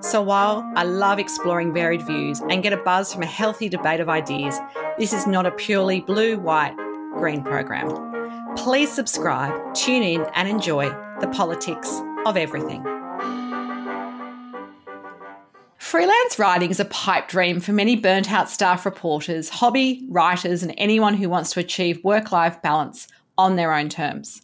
so while I love exploring varied views and get a buzz from a healthy debate of ideas, this is not a purely blue, white, green program. Please subscribe, tune in, and enjoy the politics of everything. Freelance writing is a pipe dream for many burnt out staff reporters, hobby writers, and anyone who wants to achieve work life balance on their own terms.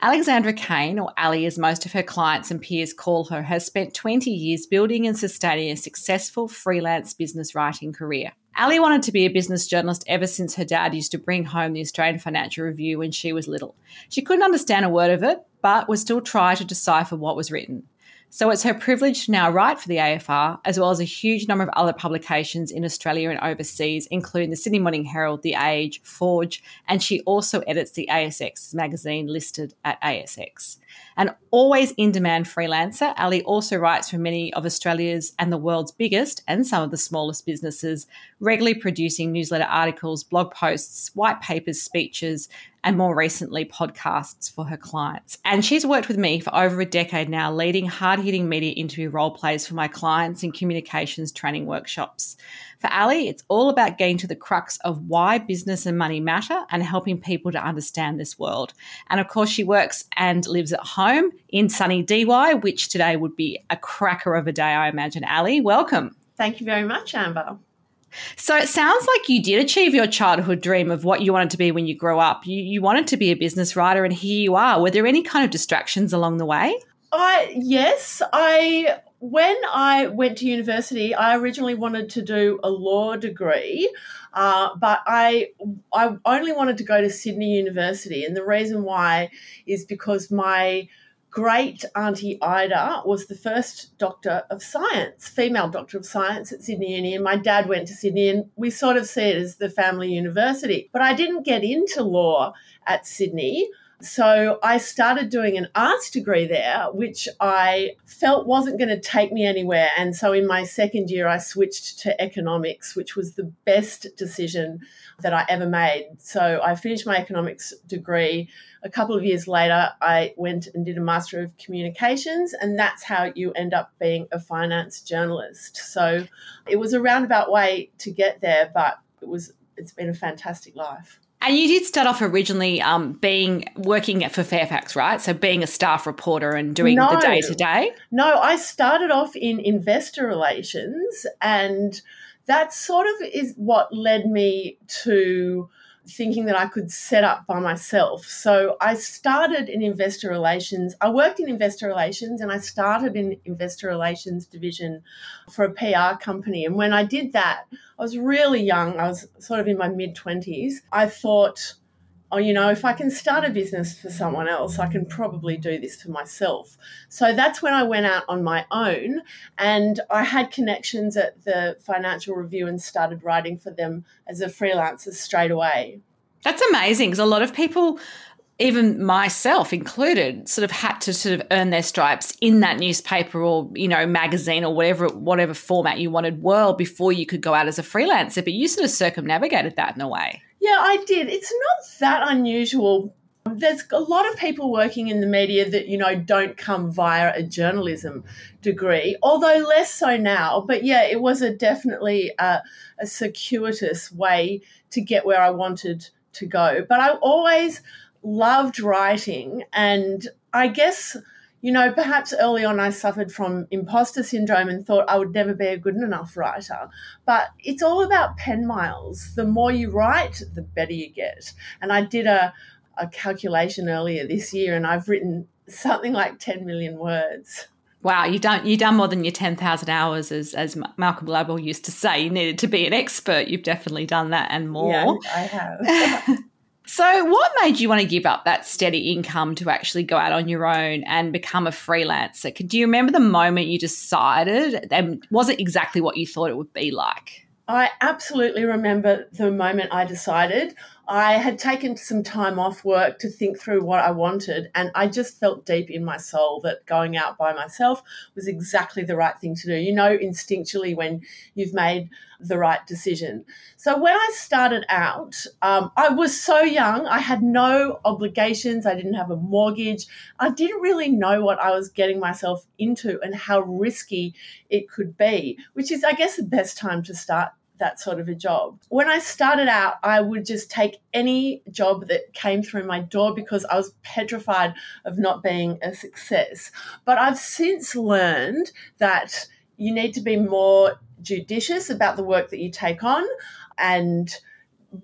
Alexandra Cain, or Ali as most of her clients and peers call her, has spent 20 years building and sustaining a successful freelance business writing career. Ali wanted to be a business journalist ever since her dad used to bring home the Australian Financial Review when she was little. She couldn't understand a word of it, but would still try to decipher what was written. So it's her privilege to now write for the AFR, as well as a huge number of other publications in Australia and overseas, including the Sydney Morning Herald, The Age, Forge, and she also edits the ASX magazine listed at ASX. An always in demand freelancer, Ali also writes for many of Australia's and the world's biggest and some of the smallest businesses, regularly producing newsletter articles, blog posts, white papers, speeches, and more recently, podcasts for her clients. And she's worked with me for over a decade now, leading hard hitting media interview role plays for my clients in communications training workshops. For Ali, it's all about getting to the crux of why business and money matter and helping people to understand this world. And of course, she works and lives at home in sunny Dee Why, which today would be a cracker of a day, I imagine. Ali, welcome. Thank you very much, Amber. So it sounds like you did achieve your childhood dream of what you wanted to be when you grew up. You, you wanted to be a business writer, and here you are. Were there any kind of distractions along the way? I yes, I when I went to university, I originally wanted to do a law degree, uh, but I I only wanted to go to Sydney University, and the reason why is because my great auntie Ida was the first doctor of science, female doctor of science at Sydney Uni, and my dad went to Sydney, and we sort of see it as the family university. But I didn't get into law at Sydney. So I started doing an arts degree there, which I felt wasn't going to take me anywhere. And so in my second year, I switched to economics, which was the best decision that I ever made. So I finished my economics degree. A couple of years later, I went and did a Master of Communications, and that's how you end up being a finance journalist. So it was a roundabout way to get there, but it was it's been a fantastic life. And you did start off originally um, being working for Fairfax, right? So being a staff reporter and doing no, the day to day. No, I started off in investor relations, and that sort of is what led me to thinking that I could set up by myself. So I started in investor relations. I worked in investor relations and I started in investor relations division for a PR company. And when I did that, I was really young. I was sort of in my mid 20s. I thought, oh, you know, if I can start a business for someone else, I can probably do this for myself. So that's when I went out on my own and I had connections at the Financial Review and started writing for them as a freelancer straight away. That's amazing because a lot of people even myself included sort of had to sort of earn their stripes in that newspaper or you know magazine or whatever whatever format you wanted world before you could go out as a freelancer but you sort of circumnavigated that in a way yeah, I did. It's not that unusual. There's a lot of people working in the media that, you know, don't come via a journalism degree, although less so now. But yeah, it was a definitely a, a circuitous way to get where I wanted to go. But I always loved writing and I guess you know, perhaps early on I suffered from imposter syndrome and thought I would never be a good enough writer. But it's all about pen miles. The more you write, the better you get. And I did a, a calculation earlier this year and I've written something like 10 million words. Wow, you done you done more than your ten thousand hours, as as Malcolm Gladwell used to say. You needed to be an expert. You've definitely done that and more. Yeah, I have. So, what made you want to give up that steady income to actually go out on your own and become a freelancer? Do you remember the moment you decided? And was it exactly what you thought it would be like? I absolutely remember the moment I decided. I had taken some time off work to think through what I wanted, and I just felt deep in my soul that going out by myself was exactly the right thing to do. You know, instinctually, when you've made the right decision. So, when I started out, um, I was so young, I had no obligations, I didn't have a mortgage, I didn't really know what I was getting myself into and how risky it could be, which is, I guess, the best time to start that sort of a job. When I started out, I would just take any job that came through my door because I was petrified of not being a success. But I've since learned that you need to be more judicious about the work that you take on and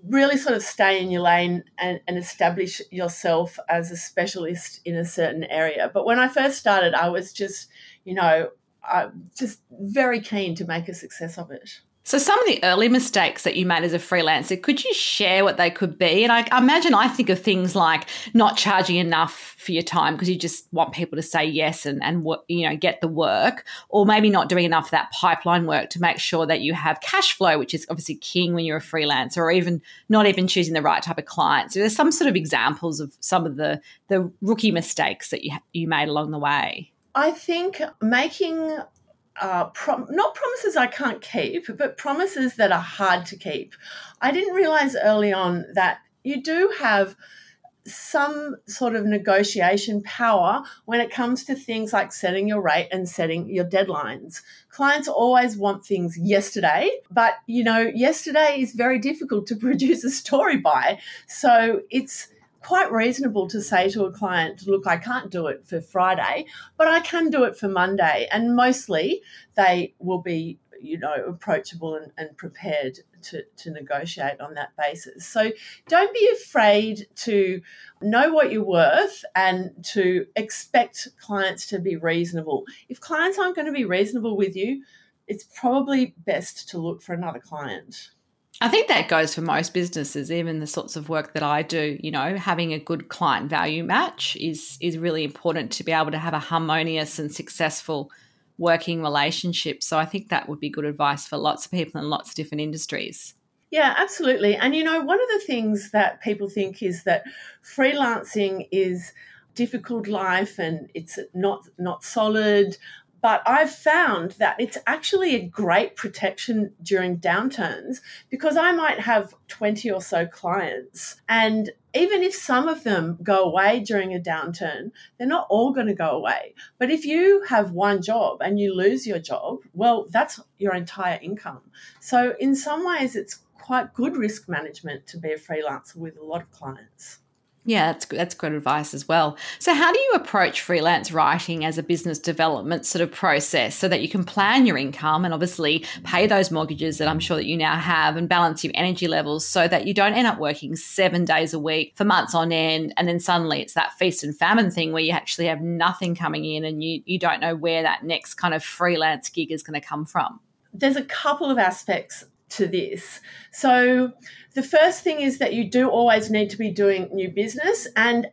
really sort of stay in your lane and, and, establish yourself as a specialist in a certain area. But when I first started, I was just, you know, I just very keen to make a success of it. So, some of the early mistakes that you made as a freelancer, could you share what they could be? And I, I imagine I think of things like not charging enough for your time because you just want people to say yes and, and you know get the work, or maybe not doing enough of that pipeline work to make sure that you have cash flow, which is obviously king when you're a freelancer, or even not even choosing the right type of clients. So there's some sort of examples of some of the the rookie mistakes that you you made along the way. I think making uh, prom- not promises I can't keep, but promises that are hard to keep. I didn't realize early on that you do have some sort of negotiation power when it comes to things like setting your rate and setting your deadlines. Clients always want things yesterday, but you know, yesterday is very difficult to produce a story by. So it's quite reasonable to say to a client, look, I can't do it for Friday, but I can do it for Monday. And mostly they will be, you know, approachable and, and prepared to, to negotiate on that basis. So don't be afraid to know what you're worth and to expect clients to be reasonable. If clients aren't going to be reasonable with you, it's probably best to look for another client. I think that goes for most businesses, even the sorts of work that I do. You know, having a good client value match is is really important to be able to have a harmonious and successful working relationship. So I think that would be good advice for lots of people in lots of different industries. Yeah, absolutely. And you know, one of the things that people think is that freelancing is difficult life and it's not not solid but I've found that it's actually a great protection during downturns because I might have 20 or so clients. And even if some of them go away during a downturn, they're not all going to go away. But if you have one job and you lose your job, well, that's your entire income. So, in some ways, it's quite good risk management to be a freelancer with a lot of clients. Yeah, that's that's good advice as well. So, how do you approach freelance writing as a business development sort of process so that you can plan your income and obviously pay those mortgages that I'm sure that you now have and balance your energy levels so that you don't end up working seven days a week for months on end and then suddenly it's that feast and famine thing where you actually have nothing coming in and you you don't know where that next kind of freelance gig is going to come from. There's a couple of aspects to this. So, the first thing is that you do always need to be doing new business. And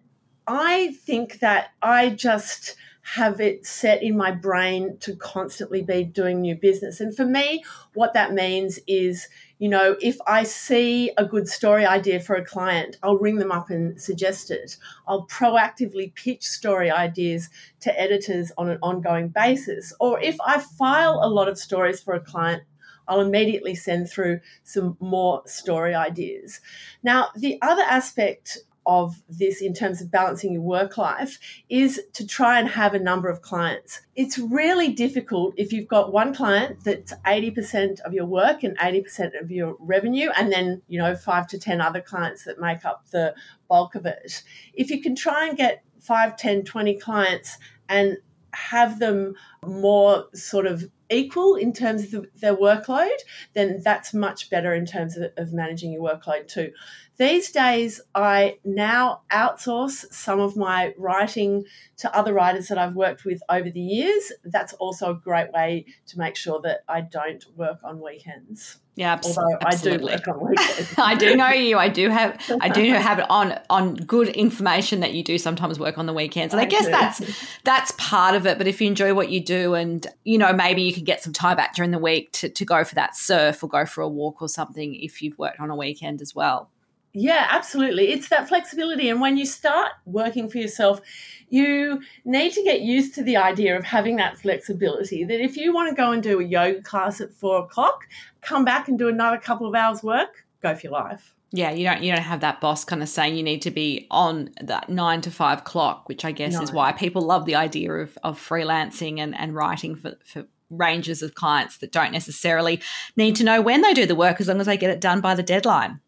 I think that I just have it set in my brain to constantly be doing new business. And for me, what that means is, you know, if I see a good story idea for a client, I'll ring them up and suggest it. I'll proactively pitch story ideas to editors on an ongoing basis. Or if I file a lot of stories for a client, I'll immediately send through some more story ideas. Now, the other aspect of this in terms of balancing your work life is to try and have a number of clients. It's really difficult if you've got one client that's 80% of your work and 80% of your revenue, and then, you know, five to 10 other clients that make up the bulk of it. If you can try and get 5, 10, 20 clients and have them more sort of equal in terms of the, their workload, then that's much better in terms of, of managing your workload too. These days, I now outsource some of my writing to other writers that I've worked with over the years. That's also a great way to make sure that I don't work on weekends. Yeah, absolutely. I do. I do know you. I do have. I do have it on on good information that you do sometimes work on the weekends, and I, I guess do. that's that's part of it. But if you enjoy what you do, and you know maybe you can get some time back during the week to to go for that surf or go for a walk or something if you've worked on a weekend as well. Yeah, absolutely. It's that flexibility. And when you start working for yourself, you need to get used to the idea of having that flexibility. That if you want to go and do a yoga class at four o'clock, come back and do another couple of hours work, go for your life. Yeah, you don't you don't have that boss kind of saying you need to be on that nine to five clock, which I guess no. is why people love the idea of, of freelancing and, and writing for, for ranges of clients that don't necessarily need to know when they do the work as long as they get it done by the deadline.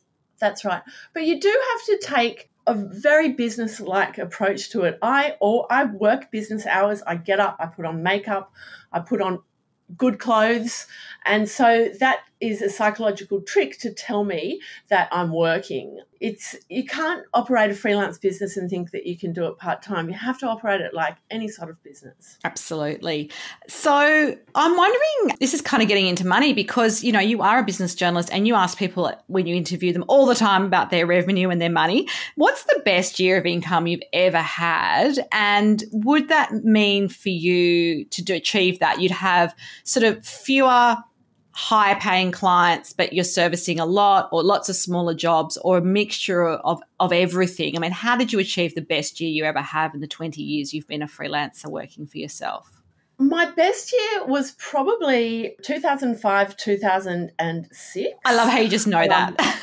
That's right. But you do have to take a very business like approach to it. I or I work business hours. I get up, I put on makeup, I put on good clothes, and so that is a psychological trick to tell me that I'm working. It's you can't operate a freelance business and think that you can do it part time. You have to operate it like any sort of business. Absolutely. So I'm wondering, this is kind of getting into money because you know you are a business journalist and you ask people when you interview them all the time about their revenue and their money. What's the best year of income you've ever had, and would that mean for you to achieve that you'd have sort of fewer higher paying clients, but you're servicing a lot or lots of smaller jobs or a mixture of, of everything? I mean, how did you achieve the best year you ever have in the 20 years you've been a freelancer working for yourself? My best year was probably 2005, 2006. I love how you just know um, that.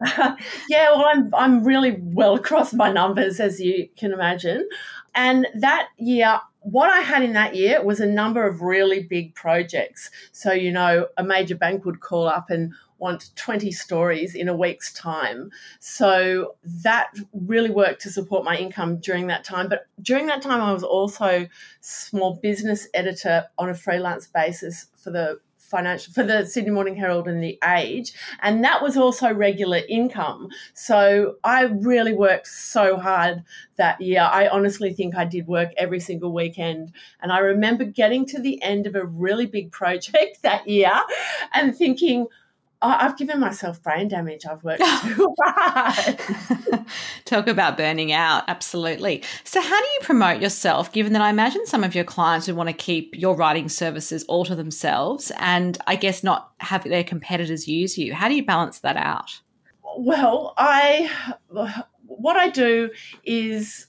yeah, well, I'm, I'm really well across my numbers, as you can imagine. And that year, what I had in that year was a number of really big projects. So, you know, a major bank would call up and want 20 stories in a week's time. So that really worked to support my income during that time. But during that time, I was also small business editor on a freelance basis for the financial for the Sydney Morning Herald and the Age, and that was also regular income. So I really worked so hard that year. I honestly think I did work every single weekend, and I remember getting to the end of a really big project that year and thinking I've given myself brain damage. I've worked too hard. Talk about burning out. Absolutely. So, how do you promote yourself, given that I imagine some of your clients would want to keep your writing services all to themselves and I guess not have their competitors use you? How do you balance that out? Well, I what I do is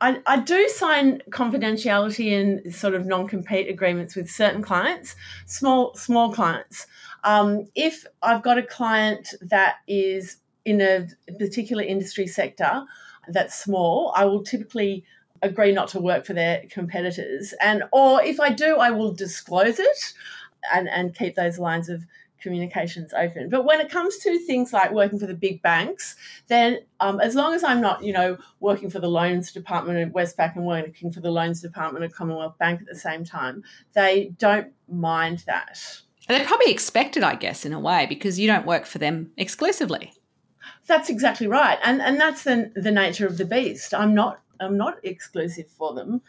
I, I, do sign confidentiality and sort of non-compete agreements with certain clients, small small clients. Um, if I've got a client that is in a particular industry sector that's small, I will typically agree not to work for their competitors. And or if I do, I will disclose it and, and keep those lines of communications open. But when it comes to things like working for the big banks, then um, as long as I'm not, you know, working for the loans department at Westpac and working for the loans department at Commonwealth Bank at the same time, they don't mind that. They probably expect it, I guess, in a way, because you don't work for them exclusively. That's exactly right, and and that's the the nature of the beast. I'm not I'm not exclusive for them.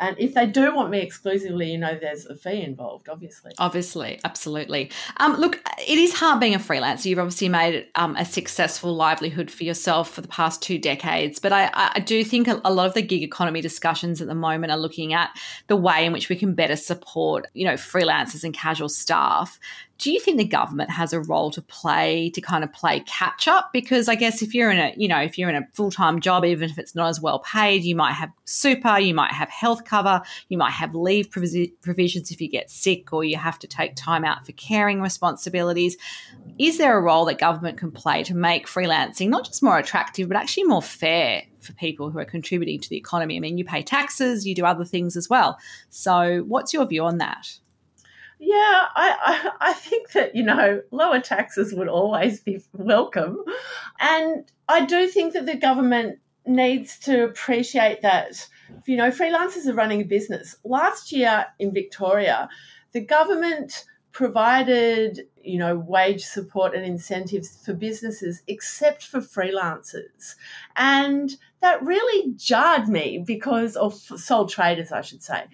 And if they do want me exclusively, you know, there's a fee involved, obviously. Obviously, absolutely. Um, look, it is hard being a freelancer. You've obviously made um, a successful livelihood for yourself for the past two decades. But I, I do think a, a, lot of the gig economy discussions at the moment are looking at the way in which we can better support, you know, freelancers and casual staff do you think the government has a role to play to kind of play catch up? Because I guess if you're in a, you know, if you're in a full time job, even if it's not as well paid, you might have super, you might have health cover, you might have leave provisions if you get sick or you have to take time out for caring responsibilities. Is there a role that government can play to make freelancing not just more attractive, but actually more fair for people who are contributing to the economy? I mean, you pay taxes, you do other things as well. So, what's your view on that? Yeah, I, I, I think that, you know, lower taxes would always be welcome. And I do think that the government needs to appreciate that, you know, freelancers are running a business. Last year in Victoria, the government provided you know wage support and incentives for businesses except for freelancers and that really jarred me because of sole traders i should say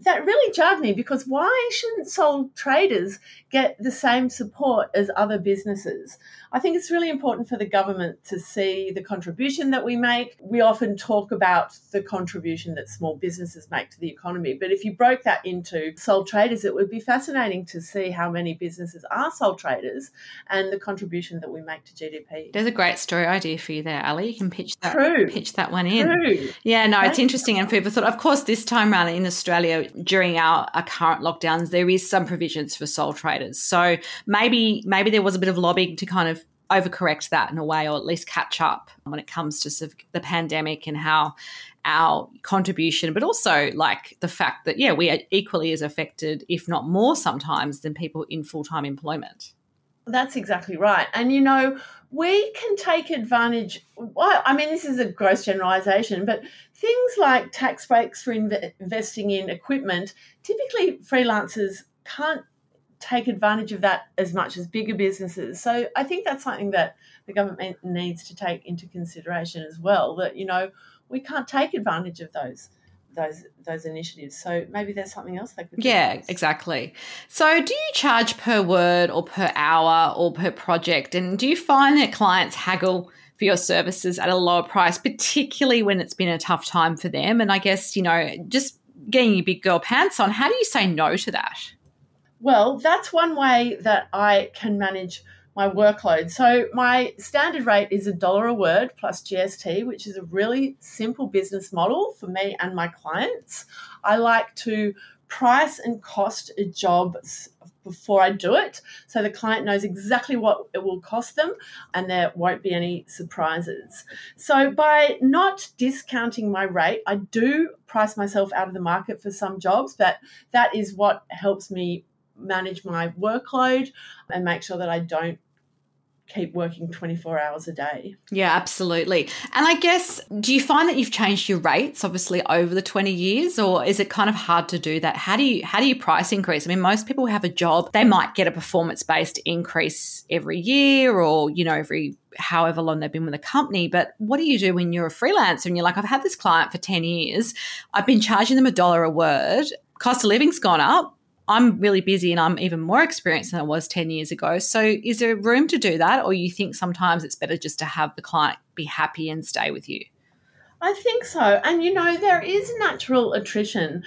that really jarred me because why shouldn't sole traders get the same support as other businesses? I think it's really important for the government to see the contribution that we make. We often talk about the contribution that small businesses make to the economy, but if you broke that into sole traders, it would be fascinating to see how many businesses are sole traders and the contribution that we make to GDP. There's a great story idea for you there, Ali. You can pitch that True. pitch that one in. True. Yeah, no, it's interesting and food for thought. Of course, this time around in Australia, during our, our current lockdowns, there is some provisions for sole traders. So maybe maybe there was a bit of lobbying to kind of overcorrect that in a way, or at least catch up when it comes to the pandemic and how our contribution, but also like the fact that yeah, we are equally as affected, if not more, sometimes than people in full time employment. That's exactly right. And you know, we can take advantage. Well, I mean, this is a gross generalization, but things like tax breaks for inv- investing in equipment, typically freelancers can't take advantage of that as much as bigger businesses. So I think that's something that the government needs to take into consideration as well. That you know we can't take advantage of those those those initiatives. So maybe there's something else they could. Yeah, exactly. So do you charge per word or per hour or per project? And do you find that clients haggle? For your services at a lower price, particularly when it's been a tough time for them. And I guess, you know, just getting your big girl pants on, how do you say no to that? Well, that's one way that I can manage my workload. So my standard rate is a dollar a word plus GST, which is a really simple business model for me and my clients. I like to price and cost a job before I do it so the client knows exactly what it will cost them and there won't be any surprises. So by not discounting my rate, I do price myself out of the market for some jobs, but that is what helps me manage my workload and make sure that I don't keep working 24 hours a day. Yeah, absolutely. And I guess, do you find that you've changed your rates obviously over the 20 years or is it kind of hard to do that? How do you how do you price increase? I mean, most people have a job, they might get a performance based increase every year or, you know, every however long they've been with a company. But what do you do when you're a freelancer and you're like, I've had this client for 10 years, I've been charging them a dollar a word, cost of living's gone up I'm really busy and I'm even more experienced than I was 10 years ago. So, is there room to do that? Or you think sometimes it's better just to have the client be happy and stay with you? I think so. And you know, there is natural attrition.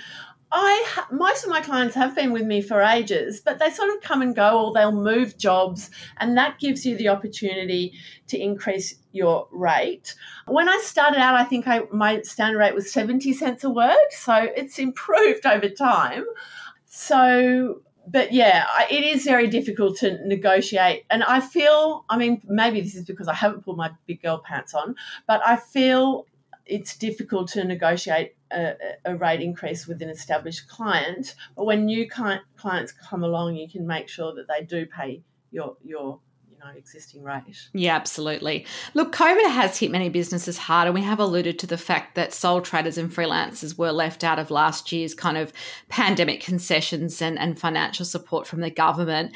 I most of my clients have been with me for ages, but they sort of come and go, or they'll move jobs, and that gives you the opportunity to increase your rate. When I started out, I think I, my standard rate was seventy cents a word, so it's improved over time. So, but yeah, it is very difficult to negotiate. And I feel, I mean, maybe this is because I haven't pulled my big girl pants on, but I feel it's difficult to negotiate a, a rate increase with an established client. But when new clients come along, you can make sure that they do pay your your know existing rate. Yeah, absolutely. Look, COVID has hit many businesses hard, and we have alluded to the fact that sole traders and freelancers were left out of last year's kind of pandemic concessions and, and financial support from the government.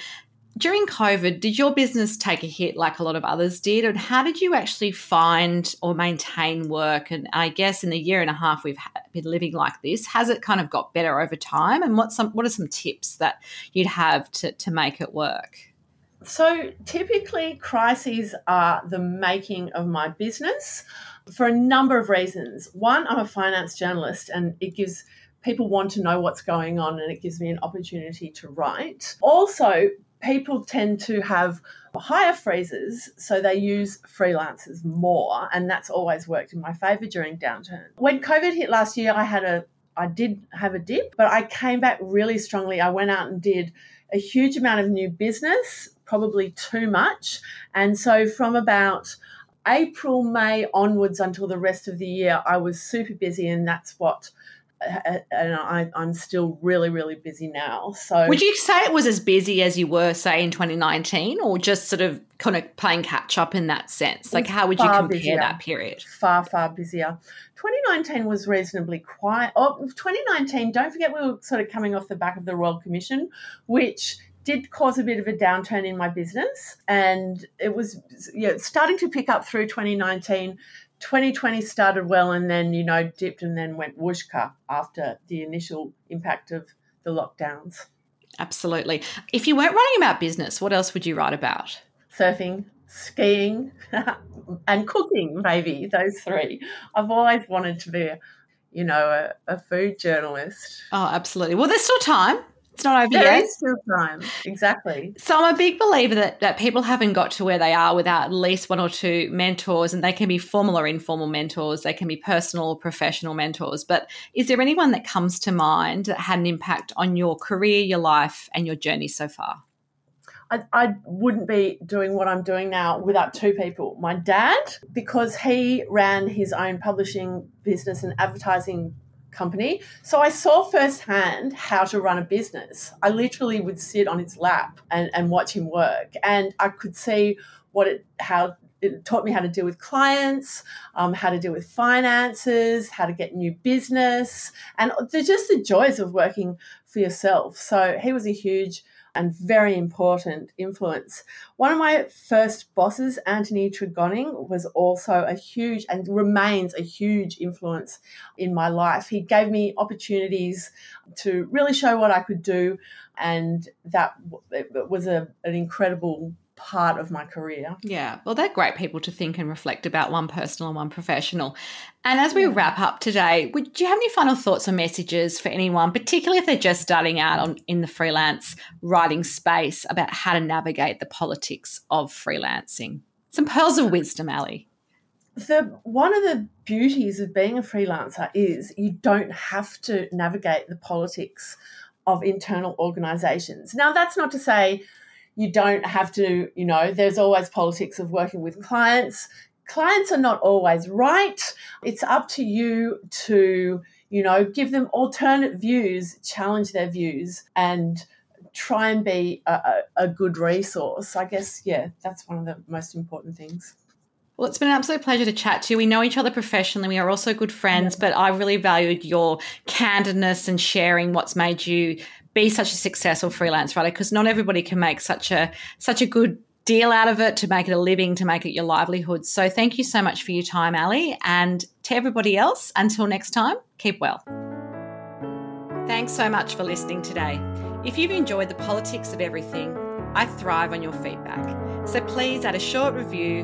During COVID, did your business take a hit like a lot of others did? And how did you actually find or maintain work? And I guess in the year and a half we've been living like this, has it kind of got better over time? And what some what are some tips that you'd have to, to make it work? So typically, crises are the making of my business for a number of reasons. One, I'm a finance journalist and it gives people want to know what's going on and it gives me an opportunity to write. Also, people tend to have higher freezes, so they use freelancers more, and that's always worked in my favor during downturn. When COVID hit last year, I had a I did have a dip, but I came back really strongly. I went out and did a huge amount of new business probably too much. And so from about April, May onwards until the rest of the year, I was super busy, and that's what uh, and I, I'm still really, really busy now. So, would you say it was as busy as you were, say, in 2019, or just sort of kind of playing catch up in that sense? Like, how would you compare busier, that period? Far, far busier. 2019 was reasonably quiet. Oh, 2019, don't forget we were sort of coming off the back of the Royal Commission, which did cause a bit of a downturn in my business and it was yeah, starting to pick up through 2019 2020 started well and then, you know, dipped and then went whooshka after the initial impact of the lockdowns. Absolutely. If you weren't writing about business, what else would you write about? Surfing, skiing, and cooking, maybe those three. I've always wanted to be, you know, a, a food journalist. Oh, absolutely. Well, there's still time. It's not over there yet. Is still time. Exactly. So I'm a big believer that, that people haven't got to where they are without at least one or two mentors, and they can be formal or informal mentors. They can be personal or professional mentors. But is there anyone that comes to mind that had an impact on your career, your life, and your journey so far? I, I, wouldn't be doing what I'm doing now without two people. My dad, because he ran his own publishing business and advertising company. So I saw firsthand how to run a business. I literally would sit on his lap and, and watch him work. And I could see what it, how it taught me how to deal with clients, um, how to deal with finances, how to get new business, and just the joys of working for yourself. So he was a huge and very important influence. One of my first bosses, Anthony Tregoning, was also a huge and remains a huge influence in my life. He gave me opportunities to really show what I could do, and that was a, an incredible part of my career. Yeah, well, they're great people to think and reflect about, one personal and one professional. And as we wrap up today, would you have any final thoughts or messages for anyone, particularly if they're just starting out on, in the freelance writing space, about how to navigate the politics of freelancing? Some pearls of wisdom, Ali. The one of the beauties of being a freelancer is you don't have to navigate the politics of internal organizations. Now, that's not to say you don't have to, you know, there's always politics of working with clients. Clients are not always right. It's up to you to, you know, give them alternate views, challenge their views, and try and be a, a, good resource. I guess, yeah, that's one of the most important things. Well, it's been an absolute pleasure to chat to you. We know each other professionally. We are also good friends, yeah. but I really valued your candidness and sharing what's made you be such a successful freelance writer because not everybody can make such a such a good deal out of it to make it a living to make it your livelihood so thank you so much for your time ali and to everybody else until next time keep well thanks so much for listening today if you've enjoyed the politics of everything i thrive on your feedback so please add a short review